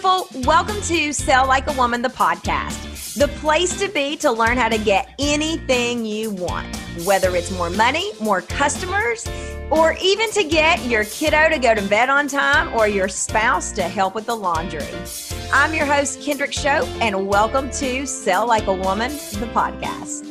beautiful. Welcome to Sell Like a Woman, the podcast, the place to be to learn how to get anything you want, whether it's more money, more customers, or even to get your kiddo to go to bed on time or your spouse to help with the laundry. I'm your host, Kendrick Shope, and welcome to Sell Like a Woman, the podcast.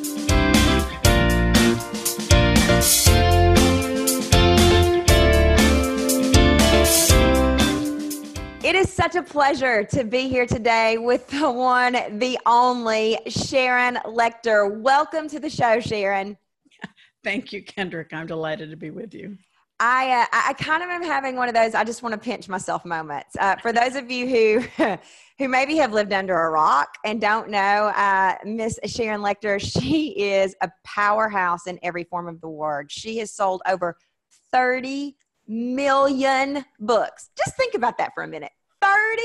It is such a pleasure to be here today with the one, the only Sharon Lechter. Welcome to the show, Sharon. Thank you, Kendrick. I'm delighted to be with you. I uh, I kind of am having one of those I just want to pinch myself moments. Uh, for those of you who who maybe have lived under a rock and don't know uh, Miss Sharon Lechter, she is a powerhouse in every form of the word. She has sold over 30 million books. Just think about that for a minute. 30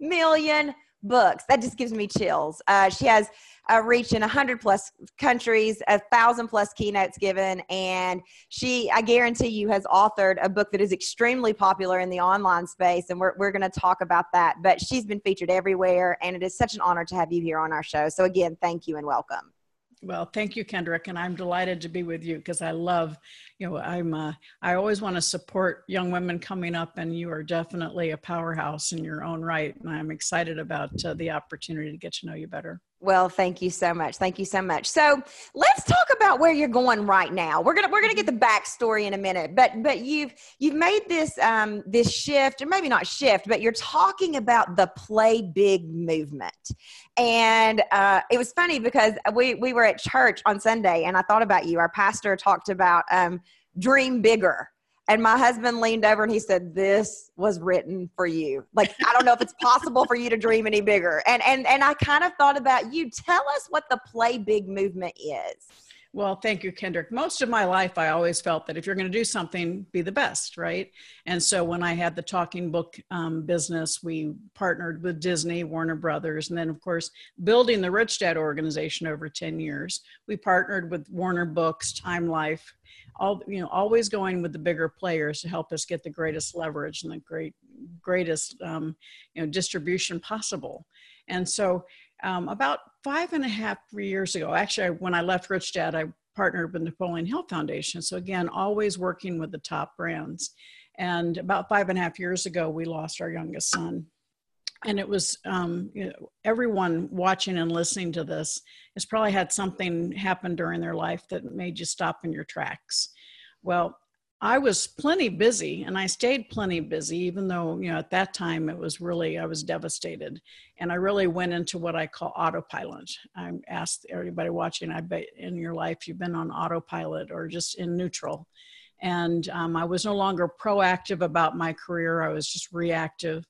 million books. That just gives me chills. Uh, she has uh, reached in 100 plus countries, a thousand plus keynotes given, and she, I guarantee you, has authored a book that is extremely popular in the online space, and we're, we're going to talk about that. But she's been featured everywhere, and it is such an honor to have you here on our show. So, again, thank you and welcome. Well, thank you, Kendrick, and I'm delighted to be with you because I love, you know, I'm, uh, I always want to support young women coming up, and you are definitely a powerhouse in your own right, and I'm excited about uh, the opportunity to get to know you better. Well, thank you so much. Thank you so much. So let's talk about where you're going right now. We're gonna we're gonna get the backstory in a minute, but but you've you've made this um, this shift, or maybe not shift, but you're talking about the play big movement. And uh, it was funny because we we were at church on Sunday, and I thought about you. Our pastor talked about um, dream bigger and my husband leaned over and he said, This was written for you. Like, I don't know if it's possible for you to dream any bigger. And and and I kind of thought about you. Tell us what the play big movement is. Well, thank you, Kendrick. Most of my life, I always felt that if you're going to do something, be the best, right? And so when I had the talking book um, business, we partnered with Disney, Warner Brothers, and then, of course, building the Rich Dad organization over 10 years, we partnered with Warner Books, Time Life, all you know always going with the bigger players to help us get the greatest leverage and the great greatest um, you know distribution possible and so um, about five and a half years ago actually when i left rich dad i partnered with napoleon hill foundation. So again always working with the top brands. And about five and a half years ago we lost our youngest son. And it was um, you know, everyone watching and listening to this has probably had something happen during their life that made you stop in your tracks. Well, I was plenty busy and I stayed plenty busy, even though, you know, at that time it was really, I was devastated. And I really went into what I call autopilot. I asked everybody watching, I bet in your life you've been on autopilot or just in neutral. And um, I was no longer proactive about my career, I was just reactive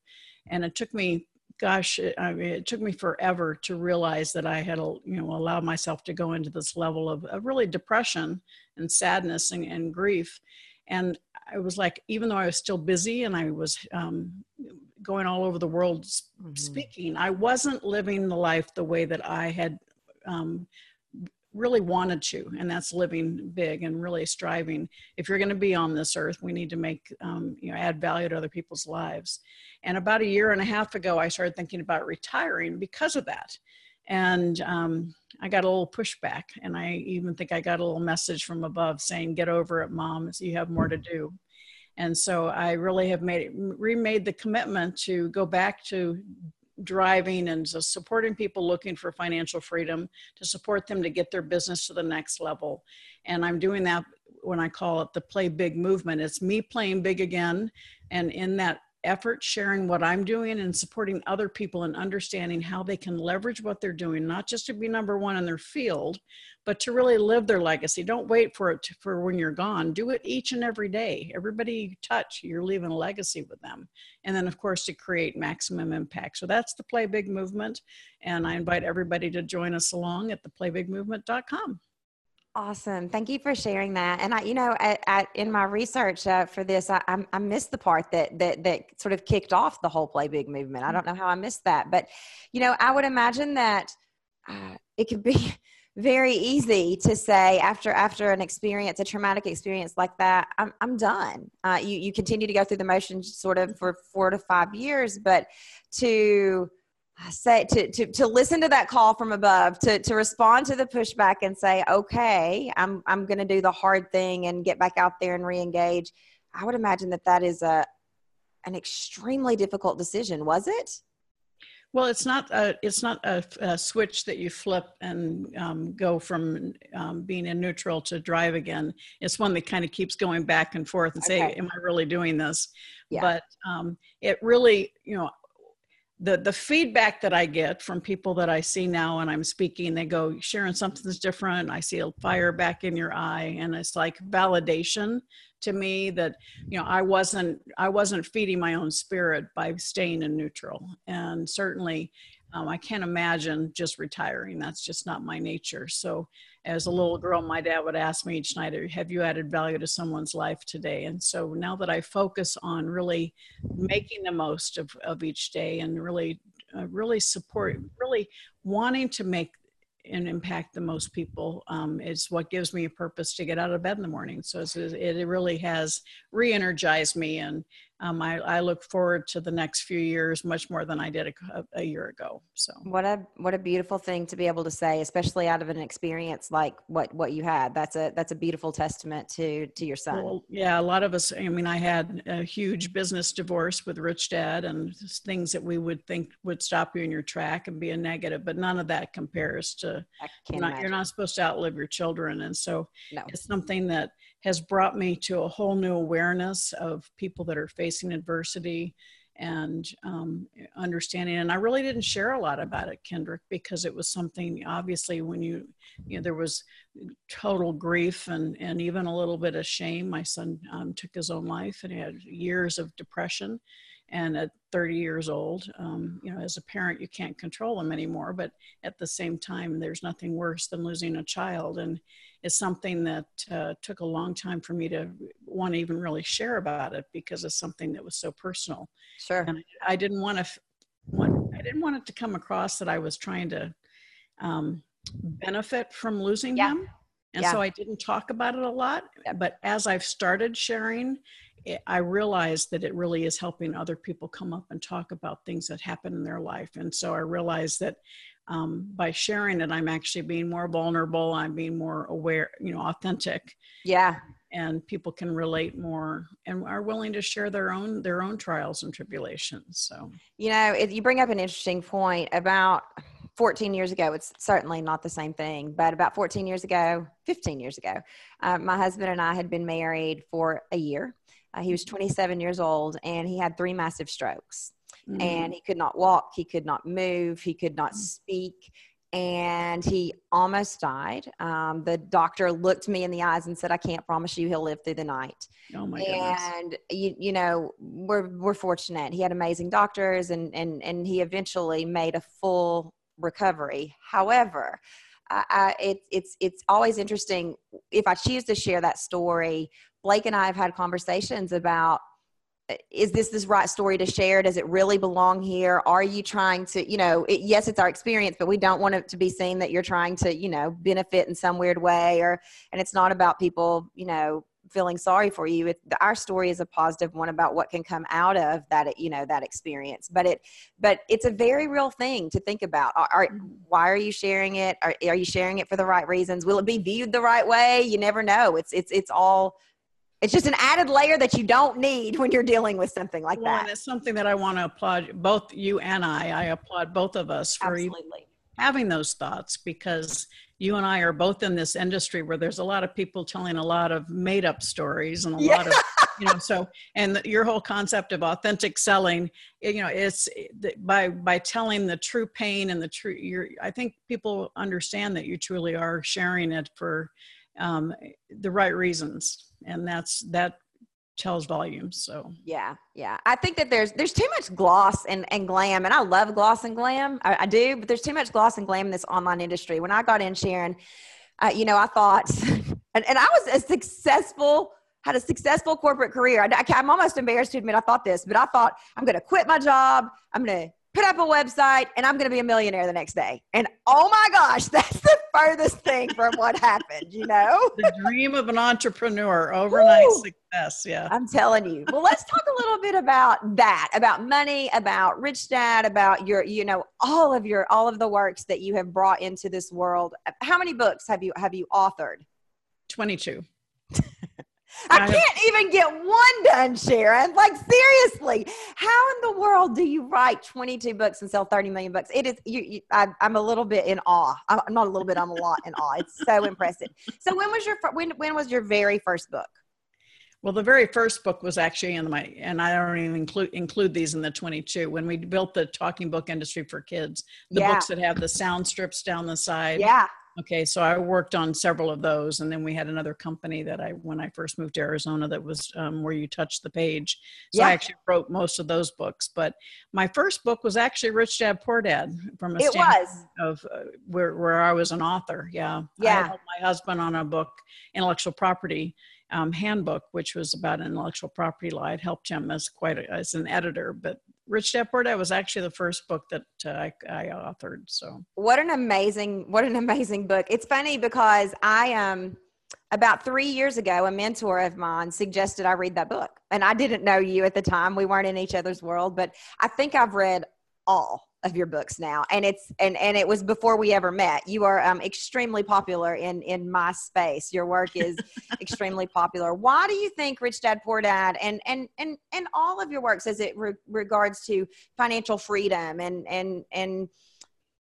and it took me gosh it, I mean, it took me forever to realize that i had you know allowed myself to go into this level of, of really depression and sadness and, and, grief and i was like even though i was still busy and i was um, going all over the world mm-hmm. speaking i wasn't living the life the way that i had um, really wanted to, and that's living big and really striving. If you're going to be on this earth, we need to make, um, you know, add value to other people's lives. And about a year and a half ago, I started thinking about retiring because of that. And um, I got a little pushback, and I even think I got a little message from above saying, "Get over it, mom. You have more to do." And so I really have made it, remade the commitment to go back to driving and just supporting people looking for financial freedom to support them to get their business to the next level. And I'm doing that when I call it the play big movement. It's me playing big again. And in that effort sharing what I'm doing and supporting other people and understanding how they can leverage what they're doing, not just to be number one in their field, but to really live their legacy. Don't wait for it to, for when you're gone. Do it each and every day. Everybody you touch, you're leaving a legacy with them. And then, of course, to create maximum impact. So that's the Play Big movement. And I invite everybody to join us along at theplaybigmovement.com. Awesome. Thank you for sharing that. And I, you know, at, at, in my research uh, for this, I, I, I, missed the part that, that, that sort of kicked off the whole play big movement. I don't know how I missed that, but, you know, I would imagine that uh, it could be very easy to say after after an experience, a traumatic experience like that, I'm I'm done. Uh, you you continue to go through the motions sort of for four to five years, but to say to, to to listen to that call from above to to respond to the pushback and say okay i'm i'm going to do the hard thing and get back out there and re-engage i would imagine that that is a an extremely difficult decision was it well, it's not a, it's not a, a switch that you flip and um, go from um, being in neutral to drive again. It's one that kind of keeps going back and forth and okay. say, "Am I really doing this?" Yeah. But um, it really, you know, the the feedback that I get from people that I see now and I'm speaking, they go, Sharon, something's different. I see a fire back in your eye, and it's like validation to me that you know I wasn't I wasn't feeding my own spirit by staying in neutral, and certainly um, I can't imagine just retiring. That's just not my nature. So as a little girl, my dad would ask me each night, Have you added value to someone's life today? And so now that I focus on really making the most of, of each day and really, uh, really support, really wanting to make and impact the most people um, is what gives me a purpose to get out of bed in the morning. So it really has re-energized me, and um, I, I, look forward to the next few years much more than I did a, a, year ago. So what a what a beautiful thing to be able to say, especially out of an experience like what what you had. That's a that's a beautiful testament to to your son. Well, yeah, a lot of us. I mean, I had a huge business divorce with Rich Dad, and things that we would think would stop you in your track and be a negative, but none of that compares to. You're not, you're not supposed to outlive your children, and so no. it's something that has brought me to a whole new awareness of people that are facing adversity and um, understanding. And I really didn't share a lot about it, Kendrick, because it was something obviously when you, you know, there was total grief and, and even a little bit of shame. My son um, took his own life and he had years of depression. And at 30 years old, um, you know, as a parent, you can't control them anymore. But at the same time, there's nothing worse than losing a child. And is something that uh, took a long time for me to want to even really share about it because it's something that was so personal. Sure. And I, didn't want to want I didn't want it to come across that I was trying to um, benefit from losing yeah. him. And yeah. so I didn't talk about it a lot. But as I've started sharing, it, I realized that it really is helping other people come up and talk about things that happen in their life. And so I realized that um, by sharing it, I'm actually being more vulnerable. I'm being more aware, you know, authentic. Yeah. And people can relate more and are willing to share their own their own trials and tribulations. So, you know, if you bring up an interesting point about 14 years ago. It's certainly not the same thing, but about 14 years ago, 15 years ago, uh, my husband and I had been married for a year. Uh, he was 27 years old and he had three massive strokes mm-hmm. and he could not walk, he could not move, he could not mm. speak, and he almost died. Um, the doctor looked me in the eyes and said, "I can't promise you he'll live through the night." Oh my goodness! And you, you know, we're we're fortunate. He had amazing doctors, and and and he eventually made a full recovery. However. I, it, it's it's always interesting if I choose to share that story. Blake and I have had conversations about is this this right story to share? Does it really belong here? Are you trying to you know it, yes it's our experience but we don't want it to be seen that you're trying to you know benefit in some weird way or and it's not about people you know feeling sorry for you. It, our story is a positive one about what can come out of that you know that experience. But it but it's a very real thing to think about. Are, are mm-hmm. why are you sharing it? Are, are you sharing it for the right reasons? Will it be viewed the right way? You never know. It's it's it's all it's just an added layer that you don't need when you're dealing with something like well, that. And it's something that I want to applaud both you and I. I applaud both of us for having those thoughts because you and I are both in this industry where there's a lot of people telling a lot of made up stories and a yeah. lot of you know so and the, your whole concept of authentic selling eh, you know it's eh, by by telling the true pain and the true you're i think people understand that you truly are sharing it for um, the right reasons. And that's that tells volumes so. Yeah yeah. I think that there's there's too much gloss and, and glam and i love gloss and glam. I, I do but there's too much gloss and glam in this online industry. When i got in sharon uh, you know i thought and, and i was a successful had a successful corporate career. I, I, i'm almost embarrassed to admit i thought this but i thought i'm going to quit my job. I'm going to put up a website and I'm going to be a millionaire the next day. And oh my gosh, that's the furthest thing from what happened, you know? The dream of an entrepreneur, overnight Woo! success. Yeah. I'm telling you. Well, let's talk a little bit about that, about money, about Rich Dad, about your, you know, all of your, all of the works that you have brought into this world. How many books have you, have you authored? 22. I can't even get one done, Sharon. Like seriously, how in the world do you write 22 books and sell 30 million books? It is. You, you, I, am a little bit in awe. I'm not a little bit. I'm a lot in awe. It's so impressive. So when was your when when was your very first book? Well, the very first book was actually in my, and I don't even include include these in the 22. When we built the talking book industry for kids, the yeah. books that have the sound strips down the side. Yeah. Okay, so I worked on several of those, and then we had another company that I, when I first moved to Arizona, that was um, where you touch the page. So yeah. I actually wrote most of those books. But my first book was actually Rich Dad Poor Dad from a it was of uh, where where I was an author. Yeah, yeah. my husband on a book, intellectual property um, handbook, which was about intellectual property law. I helped him as quite a, as an editor, but Rich Dad Poor Dad was actually the first book that uh, I, I, authored. So what an amazing, what an amazing book. It's funny because I um about three years ago, a mentor of mine suggested I read that book, and I didn't know you at the time. We weren't in each other's world, but I think I've read all of your books now and it's and and it was before we ever met. You are um, extremely popular in in my space. Your work is extremely popular. Why do you think rich dad poor dad and and and and all of your works as it re- regards to financial freedom and and and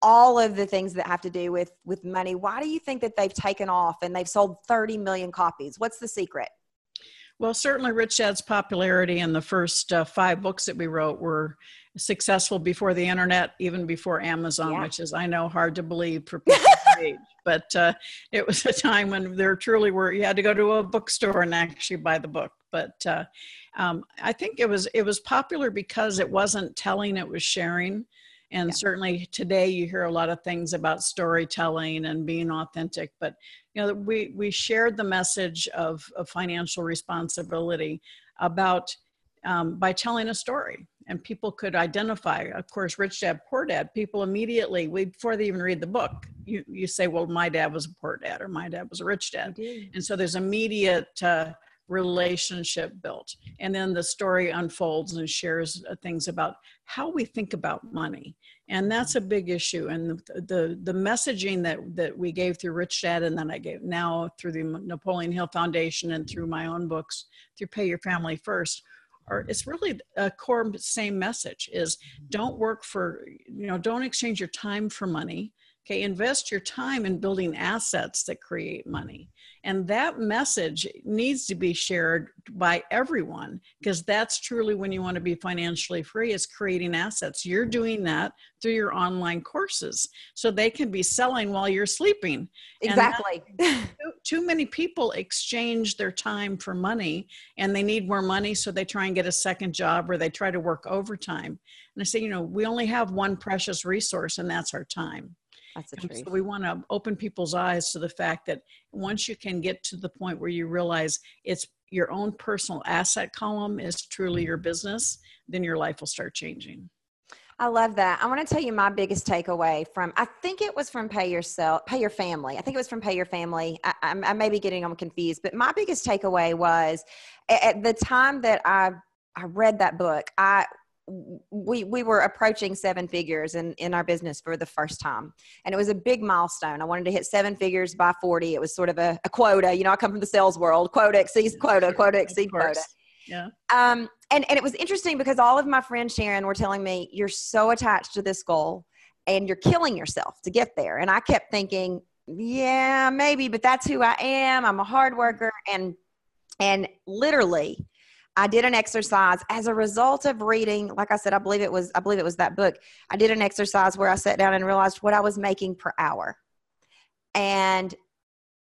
all of the things that have to do with with money why do you think that they've taken off and they've sold 30 million copies? What's the secret? Well certainly rich dad's popularity in the first uh, five books that we wrote were successful before the internet, even before Amazon, yeah. which is I know hard to believe for people age. But uh, it was a time when there truly were you had to go to a bookstore and actually buy the book. But uh, um, I think it was it was popular because it wasn't telling; it was sharing. And yeah. certainly today you hear a lot of things about storytelling and being authentic. But you know we we shared the message of, of financial responsibility about um, by telling a story and people could identify. Of course rich dad poor dad people immediately we, before they even read the book you, you say well my dad was a poor dad or my dad was a rich dad. And so there's immediate uh, relationship built. And then the story unfolds and shares uh, things about how we think about money. And that's a big issue. And the, the the messaging that that we gave through rich dad and then i gave now through the napoleon hill foundation and through my own books through pay your family first or it's really a core same message is don't work for you know don't exchange your time for money okay invest your time in building assets that create money and that message needs to be shared by everyone because that's truly when you want to be financially free is creating assets. You're doing that through your online courses so they can be selling while you're sleeping. Exactly. too, too many people exchange their time for money and they need more money so they try and get a second job or they try to work overtime. And I say, you know, we only have one precious resource and that's our time. That's the truth. So we want to open people's eyes to the fact that once you can get to the point where you realize it's your own personal asset column is truly your business, then your life will start changing. I love that. I want to tell you my biggest takeaway from, I think it was from Pay Yourself, Pay Your Family. I think it was from Pay Your Family. I, I, I may be getting them confused, but my biggest takeaway was at the time that I, I read that book, I we we were approaching seven figures in in our business for the first time. And it was a big milestone. I wanted to hit seven figures by 40 it was sort of a, a quota. You know i come from the sales world. Quota exceeds quota quota exceeds quota. yeah. Um and and it was interesting because all of my friends sharon were telling me you're so attached to this goal and you're killing yourself to get there. And i kept thinking yeah maybe but that's who i am. I'm a hard worker. And and literally I did an exercise as a result of reading, like I said, I believe it was, I believe it was that book. I did an exercise where I sat down and realized what I was making per hour. And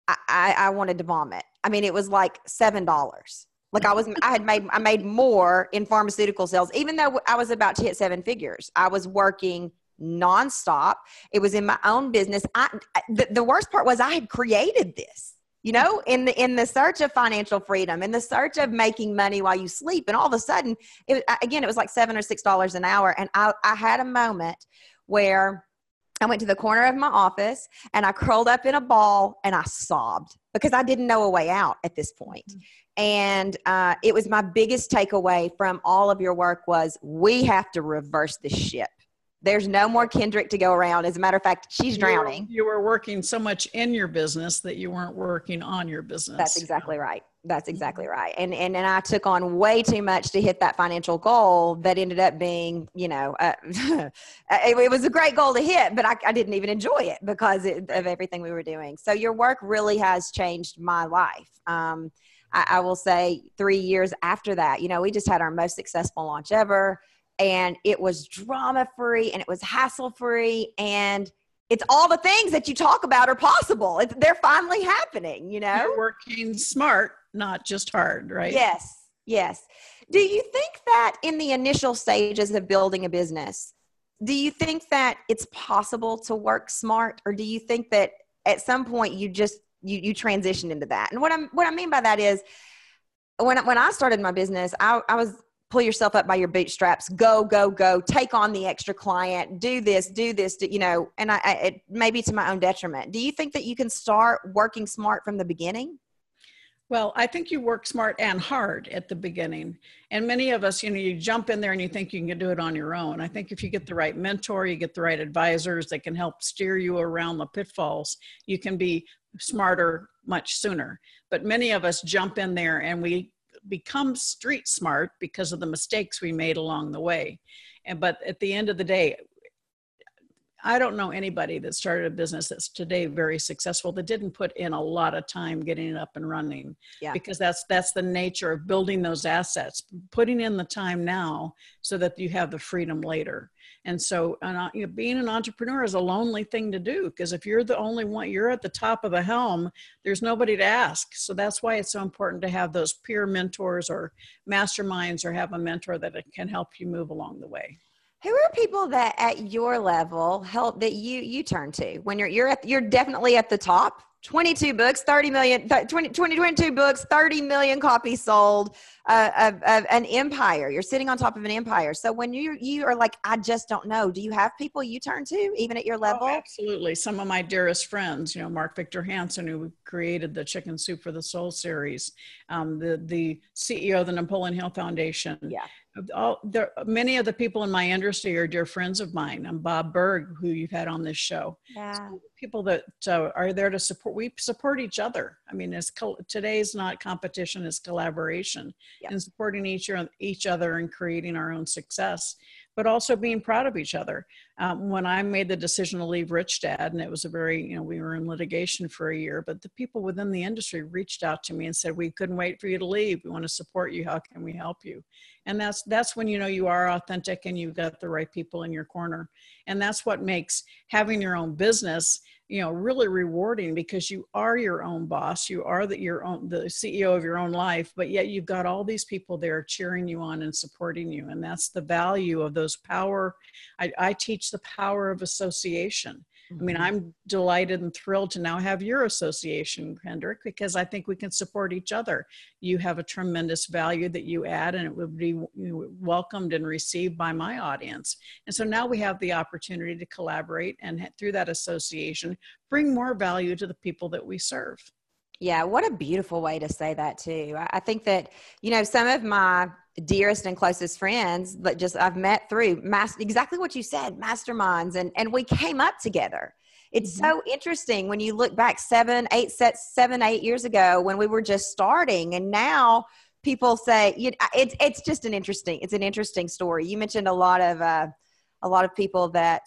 I, I, I wanted to vomit. I mean, it was like seven dollars. Like I was, I had made, I made more in pharmaceutical sales, even though I was about to hit seven figures. I was working nonstop. It was in my own business. I, the, the worst part was I had created this you know in the in the search of financial freedom in the search of making money while you sleep and all of a sudden it again it was like seven or six dollars an hour and i i had a moment where I went to the corner of my office and I curled up in a ball and I sobbed because I didn't know a way out at this point. Mm-hmm. And uh, it was my biggest takeaway from all of your work was we have to reverse the ship. There's no more Kendrick to go around. As a matter of fact, she's drowning. You were, you were working so much in your business that you weren't working on your business. That's exactly right. That's exactly right. And, and and I took on way too much to hit that financial goal that ended up being, you know, uh, it, it, was a great goal to hit, but I, I didn't even enjoy it because it, of everything we were doing. So your work really has changed my life. Um, I, I will say three years after that, you know, we just had our most successful launch ever and it was drama free and it was hassle free and it's all the things that you talk about are possible. It's, they're finally happening, you know? You're working smart, not just hard, right? Yes, yes. Do you think that in the initial stages of building a business, do you think that it's possible to work smart or do you think that at some point you just you you transition into that? And what I'm what I mean by that is when when I started my business, I, I was pull yourself up by your bootstraps go go go take on the extra client do this do this do, you know and i, I it maybe to my own detriment do you think that you can start working smart from the beginning well, I think you work smart and hard at the beginning. And many of us, you know, you jump in there and you think you can do it on your own. I think if you get the right mentor, you get the right advisors that can help steer you around the pitfalls, you can be smarter much sooner. But many of us jump in there and we become street smart because of the mistakes we made along the way. And but at the end of the day, I don't know anybody that started a business that's today very successful that didn't put in a lot of time getting it up and running. Yeah. Because that's that's the nature of building those assets, putting in the time now so that you have the freedom later. And so, uh, you know, being an entrepreneur is a lonely thing to do because if you're the only one, you're at the top of the helm, there's nobody to ask. So that's why it's so important to have those peer mentors or masterminds or have a mentor that can help you move along the way. Who are people that at your level help that you you turn to when you're you're at, you're definitely at the top 22 books, 30 million, 20, 22 books, 30 million copies sold, uh, of, of, an empire. You're sitting on top of an empire. So when you you are like, I just don't know. Do you have people you turn to even at your oh, level? Oh, absolutely. Some of my dearest friends, you know, Mark Victor Hansen, who created the Chicken Soup for the Soul series, um, the the CEO of the Napoleon Hill Foundation. Yeah all there many of the people in my industry are dear friends of mine i'm bob burg who you've had on this show yeah. So people that uh, are there to support we support each other i mean it's today's not competition it's collaboration yeah. and supporting each, each other and creating our own success but also being proud of each other. Um, when I made the decision to leave Rich Dad, and it was a very, you know, we were in litigation for a year, but the people within the industry reached out to me and said, "We couldn't wait for you to leave. We want to support you. How can we help you?" And that's that's when you know you are authentic and you've got the right people in your corner, and that's what makes having your own business you know really rewarding because you are your own boss you are the, your own the ceo of your own life but yet you've got all these people there cheering you on and supporting you and that's the value of those power i, I teach the power of association I mean, mm-hmm. I'm delighted and thrilled to now have your association, Kendrick, because I think we can support each other. You have a tremendous value that you add, and it would be welcomed and received by my audience. And so now we have the opportunity to collaborate and through that association, bring more value to the people that we serve. Yeah, what a beautiful way to say that, too. I think that, you know, some of my dearest and closest friends but just i've met through mass exactly what you said masterminds and and we came up together it's mm-hmm. so interesting when you look back seven eight sets seven eight years ago when we were just starting and now people say you know, it's it's just an interesting it's an interesting story you mentioned a lot of uh, a lot of people that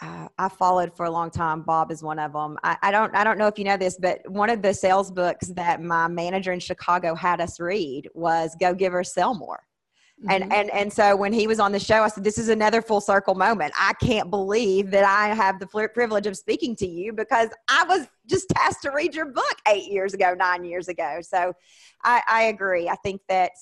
uh, I followed for a long time. Bob is one of them. I, I, don't I don't know if you know this, but one of the sales books that my manager in Chicago had us read was "Go-Givers Sell More." Mm-hmm. And and and so when he was on the show, I said, "This is another full circle moment. I can't believe that I have the privilege of speaking to you because I was just tasked to read your book eight years ago, nine years ago." So, I, I agree. I think that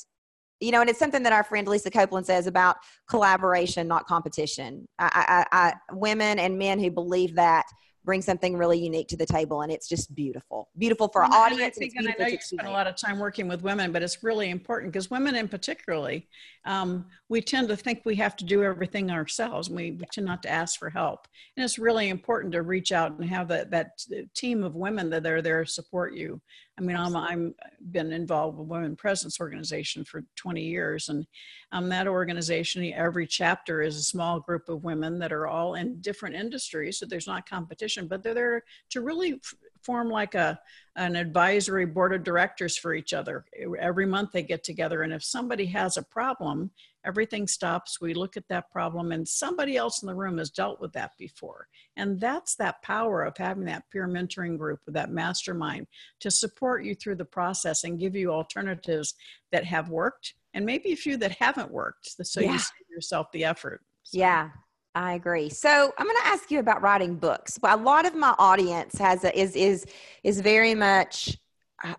you know, and it's something that our friend Lisa Copeland says about collaboration, not competition. I, I, I, women and men who believe that bring something really unique to the table and it's just beautiful. Beautiful for well, our audience and I, think, and, and I know you spend a lot of time working with women but it's really important because women in particularly um, we tend to think we have to do everything ourselves. We, we tend not to ask for help. And it's really important to reach out and have that that team of women that are there to support you I mean, I'm I'm been involved with Women Presidents Organization for 20 years, and um, that organization, every chapter is a small group of women that are all in different industries, so there's not competition, but they're there to really f- form like a an advisory board of directors for each other. Every month they get together, and if somebody has a problem, everything stops. We look at that problem, and somebody else in the room has dealt with that before. And that's that power of having that peer mentoring group, with that mastermind to support you through the process and give you alternatives that have worked and maybe a few that haven't worked. So yeah. you save yourself the effort. So. Yeah, I agree. So I'm going to ask you about writing books. A lot of my audience has a, is is is very much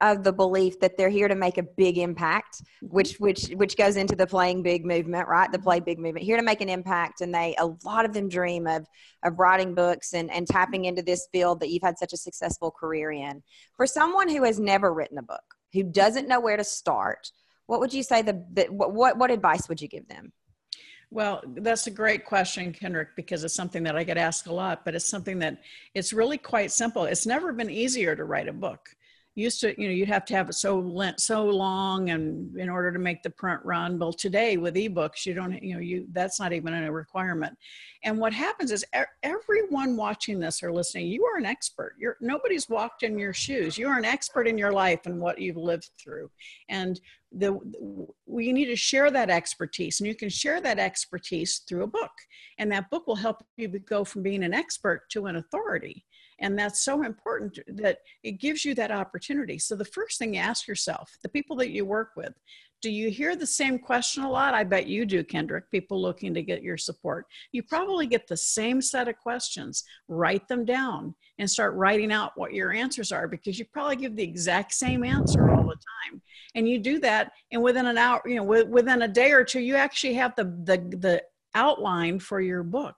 of the belief that they're here to make a big impact mm-hmm. which which which goes into the playing big movement right? The play big movement. Here to make an impact and they a lot of them dream of of writing books and and tapping into this field that you've had such a successful career in. For someone who has never written a book who doesn't know where to start what would you say the, the what what advice would you give them? Well, that's a great question, Kendrick, because it's something that I get asked a lot, but it's something that it's really quite simple. It's never been easier to write a book used to you know you'd have to have it so lent so long and in order to make the print run. Well today with ebooks you don't you know you that's not even a requirement. And what happens is everyone watching this or listening you are an expert. You're nobody's walked in your shoes. You're an expert in your life and what you've lived through. And the we need to share that expertise and you can share that expertise through a book. And that book will help you go from being an expert to an authority and that's so important that it gives you that opportunity. So the first thing you ask yourself, the people that you work with, do you hear the same question a lot? I bet you do, Kendrick, people looking to get your support. You probably get the same set of questions. Write them down and start writing out what your answers are because you probably give the exact same answer all the time. And you do that, and within an hour, you know, within a day or two, you actually have the the the outline for your book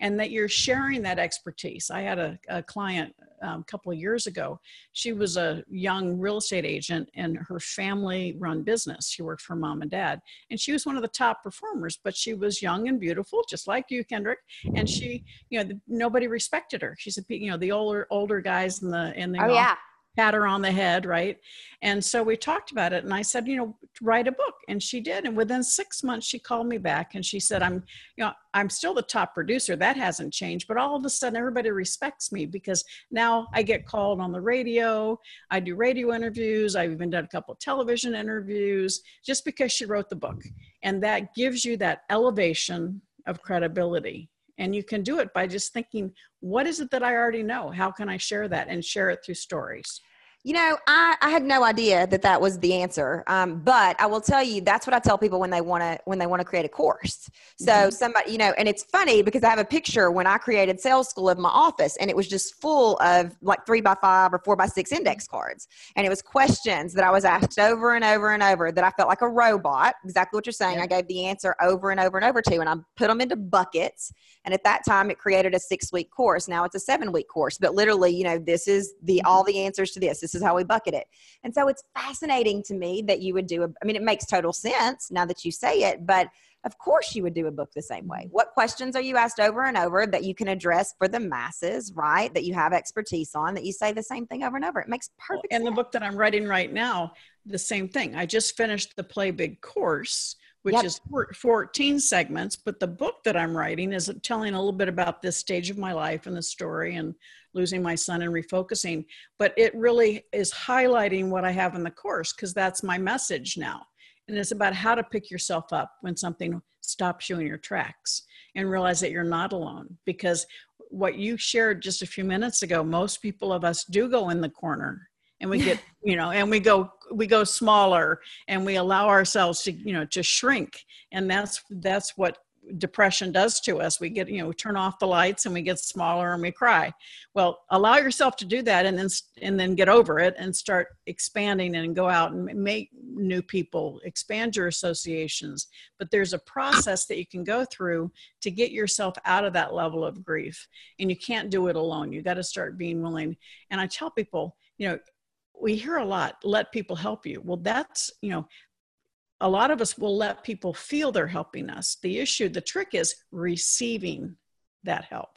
and that you're sharing that expertise. I had a, a client um, a couple of years ago. She was a young real estate agent and her family run business. She worked for mom and dad, and she was one of the top performers, but she was young and beautiful, just like you, Kendrick. And she, you know, nobody respected her. She's a, you know, the older older guys in the in the oh, yeah pat her on the head, right? And so we talked about it, and I said, you know, write a book, and she did. And within six months, she called me back, and she said, I'm, you know, I'm still the top producer. That hasn't changed, but all of a sudden, everybody respects me because now I get called on the radio. I do radio interviews. I've even done a couple television interviews just because she wrote the book, and that gives you that elevation of credibility and you can do it by just thinking, what is it that I already know? How can I share that and share it through stories? You know, I, I had no idea that that was the answer. Um, but I will tell you, that's what I tell people when they want to when they want to create a course. So mm-hmm. somebody, you know, and it's funny because I have a picture when I created Sales School of my office, and it was just full of like three by five or four by six index cards, and it was questions that I was asked over and over and over that I felt like a robot. Exactly what you're saying. I gave the answer over and over and over to, and I put them into buckets. And at that time, it created a six week course. Now it's a seven week course, but literally, you know, this is the all the answers to this. This is how we bucket it. And so it's fascinating to me that you would do a, I mean, it makes total sense now that you say it, but of course you would do a book the same way. What questions are you asked over and over that you can address for the masses, right? That you have expertise on, that you say the same thing over and over. It makes perfect and sense. the book that I'm writing right now, the same thing. I just finished the Play Big course which yep. is 14 segments. But the book that I'm writing is telling a little bit about this stage of my life and the story and losing my son and refocusing. But it really is highlighting what I have in the course because that's my message now. And it's about how to pick yourself up when something stops you in your tracks and realize that you're not alone. Because what you shared just a few minutes ago, most people of us do go in the corner and we get you know and we go we go smaller and we allow ourselves to you know to shrink and that's that's what depression does to us. We get, you know, we turn off the lights and we get smaller and we cry. Well, allow yourself to do that and then and then get over it and start expanding and go out and make new people, expand your associations. But there's a process that you can go through to get yourself out of that level of grief. And you can't do it alone. You got to start being willing. And I tell people, you know, we hear a lot let people help you well that's you know a lot of us will let people feel they're helping us. The issue, the trick is receiving that help.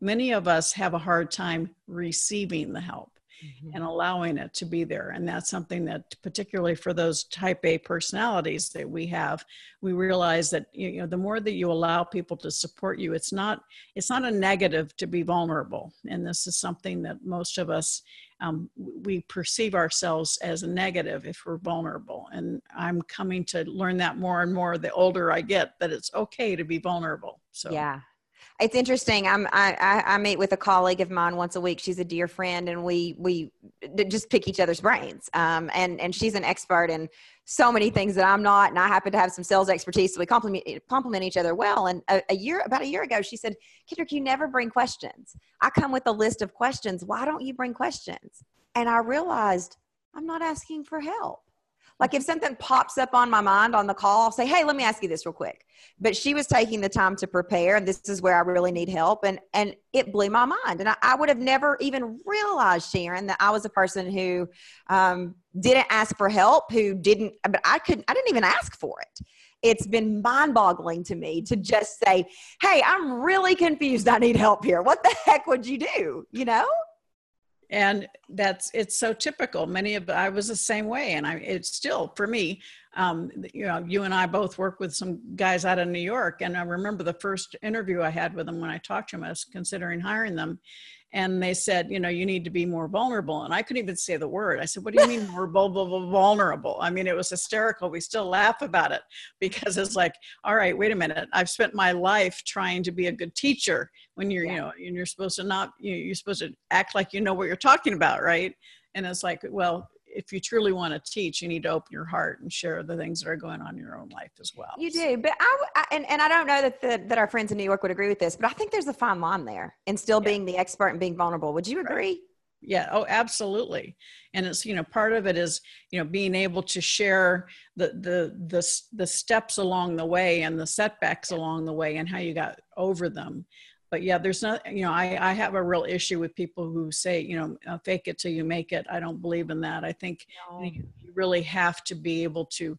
Many of us have a hard time receiving the help mm-hmm. and allowing it to be there. And that's something that, particularly for those type A personalities that we have, we realize that you know the more that you allow people to support you, it's not it's not a negative to be vulnerable. And this is something that most of us um, we perceive ourselves as a negative if we're vulnerable. And I'm coming to learn that more and more the older I get that it's okay to be vulnerable. So yeah, it's interesting. I'm I, I meet with a colleague of mine once a week. She's a dear friend, and we we just pick each other's brains. Um, and and she's an expert in so many things that I'm not, and I happen to have some sales expertise, so we complement complement each other well. And a, a year about a year ago, she said, "Kendrick, you never bring questions. I come with a list of questions. Why don't you bring questions?" And I realized I'm not asking for help. Like if something pops up on my mind on the call, I'll say, "Hey, let me ask you this real quick." But she was taking the time to prepare, and this is where I really need help, and and it blew my mind. And I, I would have never even realized, Sharon, that I was a person who um, didn't ask for help, who didn't. But I couldn't. I didn't even ask for it. It's been mind-boggling to me to just say, "Hey, I'm really confused. I need help here. What the heck would you do?" You know? And that's it's so typical many of i was the same way and i it's still for me um, you know you and i both work with some guys out of new york and i remember the first interview i had with them when i talked to them i was considering hiring them and they said, you know, you need to be more vulnerable. And I couldn't even say the word. I said, what do you mean more vulnerable? I mean, it was hysterical. We still laugh about it because it's like, all right, wait a minute. I've spent my life trying to be a good teacher when you're, yeah. you know, and you're supposed to not, you're supposed to act like you know what you're talking about, right? And it's like, well, if you truly want to teach, you need to open your heart and share the things that are going on in your own life as well. You do, but I, I and, and I don't know that the, that our friends in New York would agree with this, but I think there's a fine line there and still yeah. being the expert and being vulnerable. Would you agree? Right. Yeah. Oh, absolutely. And it's you know part of it is you know being able to share the the the the steps along the way and the setbacks along the way and how you got over them but yeah there's not you know I, I have a real issue with people who say you know uh, fake it till you make it i don't believe in that i think no. you, you really have to be able to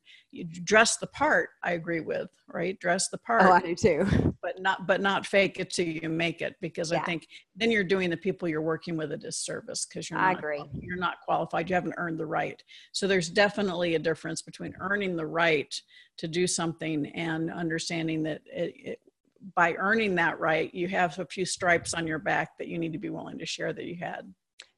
dress the part i agree with right dress the part oh i do too but not but not fake it till you make it because yeah. i think then you're doing the people you're working with a disservice because you're I not agree. you're not qualified you haven't earned the right so there's definitely a difference between earning the right to do something and understanding that it, it by earning that right, you have a few stripes on your back that you need to be willing to share that you had.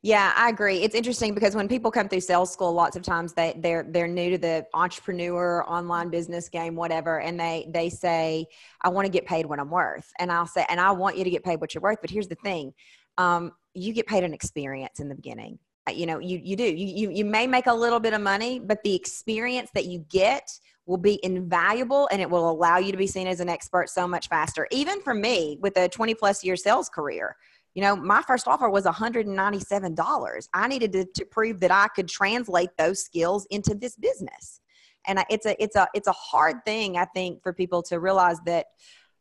Yeah, I agree. It's interesting because when people come through sales school, lots of times they they're they're new to the entrepreneur, online business game, whatever, and they they say, "I want to get paid what I'm worth," and I'll say, "And I want you to get paid what you're worth." But here's the thing: um, you get paid an experience in the beginning. You know, you you do. You you you may make a little bit of money, but the experience that you get will be invaluable and it will allow you to be seen as an expert so much faster. Even for me with a 20 plus year sales career, you know, my first offer was $197. I needed to, to prove that I could translate those skills into this business. And it's a, it's a, it's a hard thing, I think, for people to realize that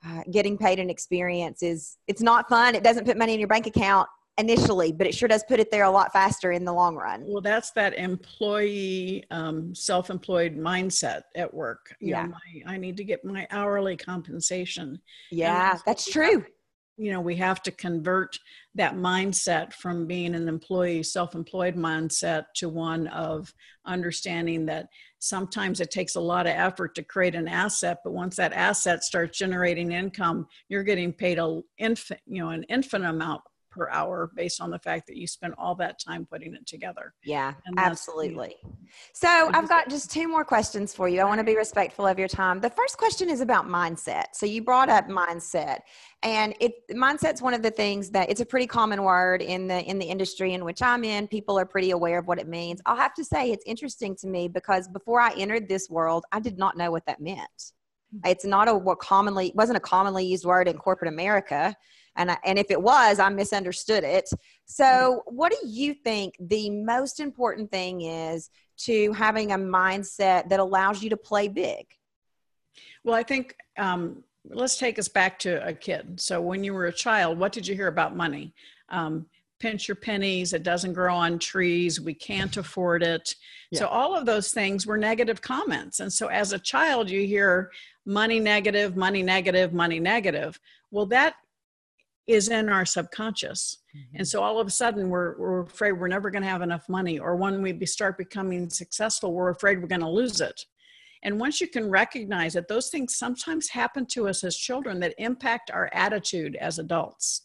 uh, getting paid an experience is, it's not fun. It doesn't put money in your bank account initially, but it sure does put it there a lot faster in the long run. Well, that's that employee, um, self-employed mindset at work. You yeah, know, my, I need to get my hourly compensation. Yeah, that's, true. you know, we have to convert that mindset from being an employee, self-employed mindset to one of understanding that sometimes it takes a lot of effort to create an asset but once that asset starts generating income you're getting paid a infant you know an infinite amount per hour based on the fact that you spent all that time putting it together. Yeah, absolutely. So I've got just two more questions for you. I want to be respectful of your time. The first question is about mindset. So you brought up mindset and it mindset's one of the things that it's a pretty common word in the in the industry in which I'm in. People are pretty aware of what it means. I'll have to say it's interesting to me because before I entered this world, I did not know what that meant hmm. It's not a what commonly wasn't a commonly used word in corporate America. And, I, and if it was, I misunderstood it. So, what do you think the most important thing is to having a mindset that allows you to play big? Well, I think um, let's take us back to a kid. So, when you were a child, what did you hear about money? Um, pinch your pennies, it doesn't grow on trees, we can't afford it. Yeah. So, all of those things were negative comments. And so, as a child, you hear money negative, money negative, money negative. Well, that is in our subconscious. Mm-hmm. And so all of a sudden we're, we're afraid we're never going to have enough money. Or when we start becoming successful, we're afraid we're going to lose it. And once you can recognize that those things sometimes happen to us as children that impact our attitude as adults.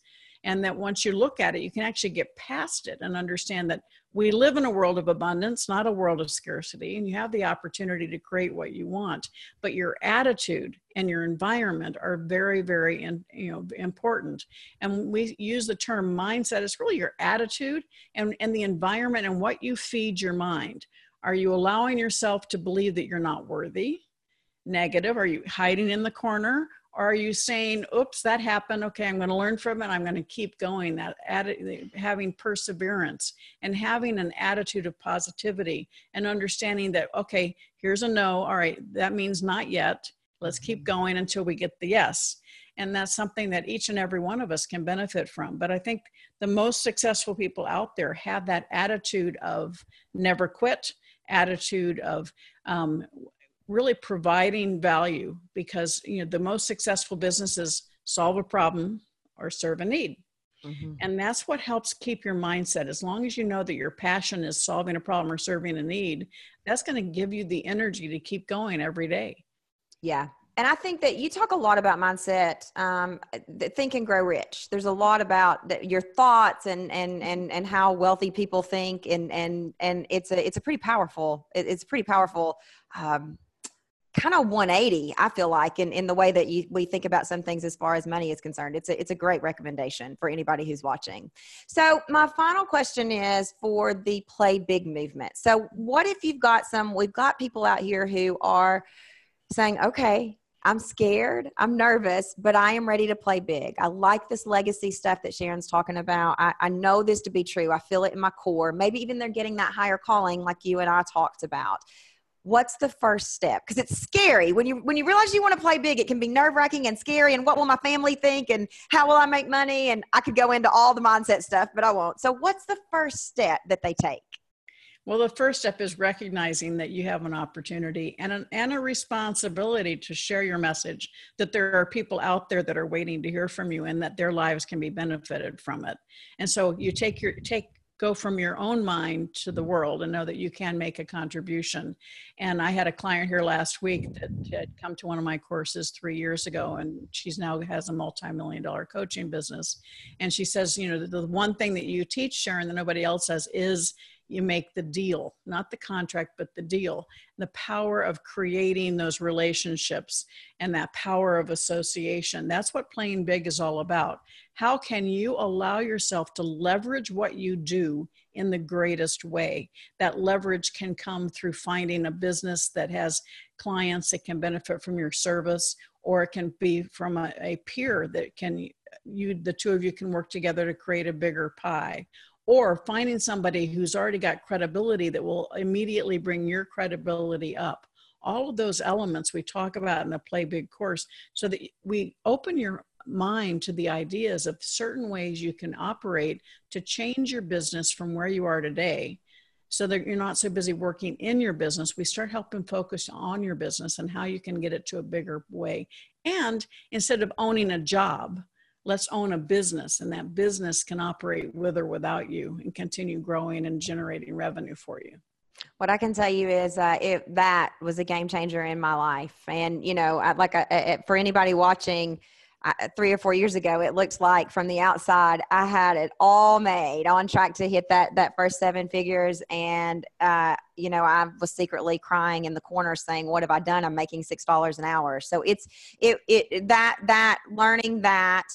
And that once you look at it, you can actually get past it and understand that we live in a world of abundance, not a world of scarcity, and you have the opportunity to create what you want. But your attitude and your environment are very, very in, you know important. And we use the term mindset. It's really your attitude and, and the environment and what you feed your mind. Are you allowing yourself to believe that you're not worthy? Negative? Are you hiding in the corner? Are you saying oops that happened. Okay i'm going to learn from it. I'm going to keep going. That atti- having perseverance and having an attitude of positivity and understanding that okay here's a no. All right that means not yet. Let's keep mm-hmm. going until we get the yes. And that's something that each and every one of us can benefit from. But i think the most successful people out there have that attitude of never quit attitude of um, really providing value because you know the most successful businesses solve a problem or serve a need mm-hmm. and that's what helps keep your mindset as long as you know that your passion is solving a problem or serving a need that's going to give you the energy to keep going every day yeah and I think that you talk a lot about mindset, um, think and grow rich. There's a lot about your thoughts and and and and how wealthy people think, and and and it's a it's a pretty powerful it's pretty powerful um, kind of 180 i feel like in, in the way that you, we think about some things as far as money is concerned it's a, it's a great recommendation for anybody who's watching so my final question is for the play big movement so what if you've got some we've got people out here who are saying okay I'm scared. I'm nervous, but I am ready to play big. I like this legacy stuff that Sharon's talking about. I, I, know this to be true. I feel it in my core. Maybe even they're getting that higher calling, like you and I talked about what's the first step? Because it's scary. When you when you realize you want to play big it can be nerve-wracking and scary and what will my family think and how will i make money and i could go into all the mindset stuff but i won't. So what's the first step that they take? Well the first step is recognizing that you have an opportunity and an, and a responsibility to share your message that there are people out there that are waiting to hear from you and that their lives can be benefited from it. And so you mm-hmm. take your take go from your own mind to the mm. world and know that you can make a contribution. And I had a client here last week that had come to one of my courses three years ago, and she's now has a multi-million dollar coaching business. And she says, you know, the, the one thing that you teach, Sharon, that nobody else says is you make the deal, not the contract, but the deal. The power of creating those relationships and that power of association. That's what playing big is all about. How can you allow yourself to leverage what you do in the greatest way? That leverage can come through finding a business that has clients that can benefit from your service, or it can be from a, a peer that can you the two of you can work together to create a bigger pie or finding somebody who's already got credibility that will immediately bring your credibility up. All of those elements we talk about in the play big course so that we open your mind to the ideas of certain ways you can operate to change your business from where you are today so that you're not so busy working in your business. We start helping focus on your business and how you can get it to a bigger way. And instead of owning a job let's own a business and that business can operate with or without you and continue growing and generating revenue for you what I can tell you is uh, it, that was a game changer in my life. And, you know, I, like I, I, for anybody watching, three or four years ago, it looks like from the outside, I had it all made on track to hit that, that first seven figures. And, uh, you know, I was secretly crying in the corner saying, what have I done? I'm making $6 an hour. So it's, it, it, that, that learning that,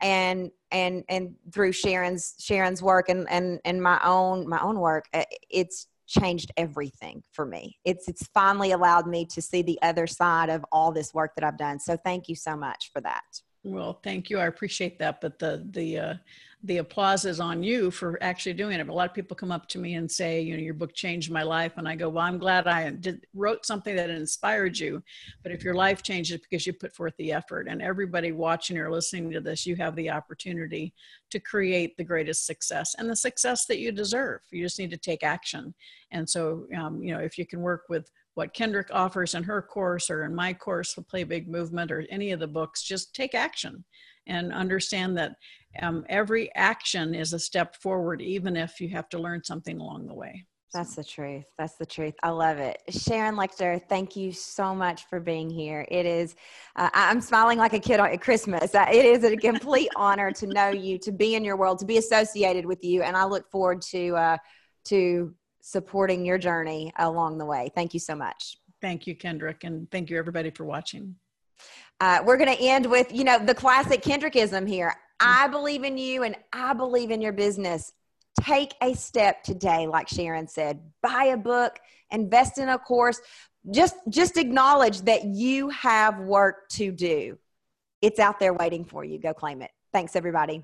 and and and through Sharon's Sharon's work and and and my own my own work, uh, it's changed everything for me. It's it's finally allowed me to see the other side of all this work that I've done. So thank you so much for that. Well, thank you. I appreciate that. But the the uh, the applause is on you for actually doing it. But a lot of people come up to me and say, you know, your book changed my life, and I go, well, I'm glad I did, wrote something that inspired you. But if your life changes because you put forth the effort, and everybody watching or listening to this, you have the opportunity to create the greatest success and the success that you deserve. You just need to take action. And so, um, you know, if you can work with what Kendrick offers in her course or in my course, the Play Big Movement, or any of the books, just take action and understand that um, every action is a step forward, even if you have to learn something along the way. That's the truth. That's the truth. I love it. Sharon Lechter, thank you so much for being here. It is, uh, I'm smiling like a kid at Christmas. Uh, it is a complete honor to know you, to be in your world, to be associated with you. And I look forward to, uh, to supporting your journey along the way. Thank you so much. Thank you, Kendrick, and thank you everybody for watching. Uh, we're going to end with, you know, the classic Kendrickism here. I believe in you and I believe in your business. Take a step today, like Sharon said. Buy a book, invest in a course. Just just acknowledge that you have work to do. It's out there waiting for you. Go claim it. Thanks, everybody.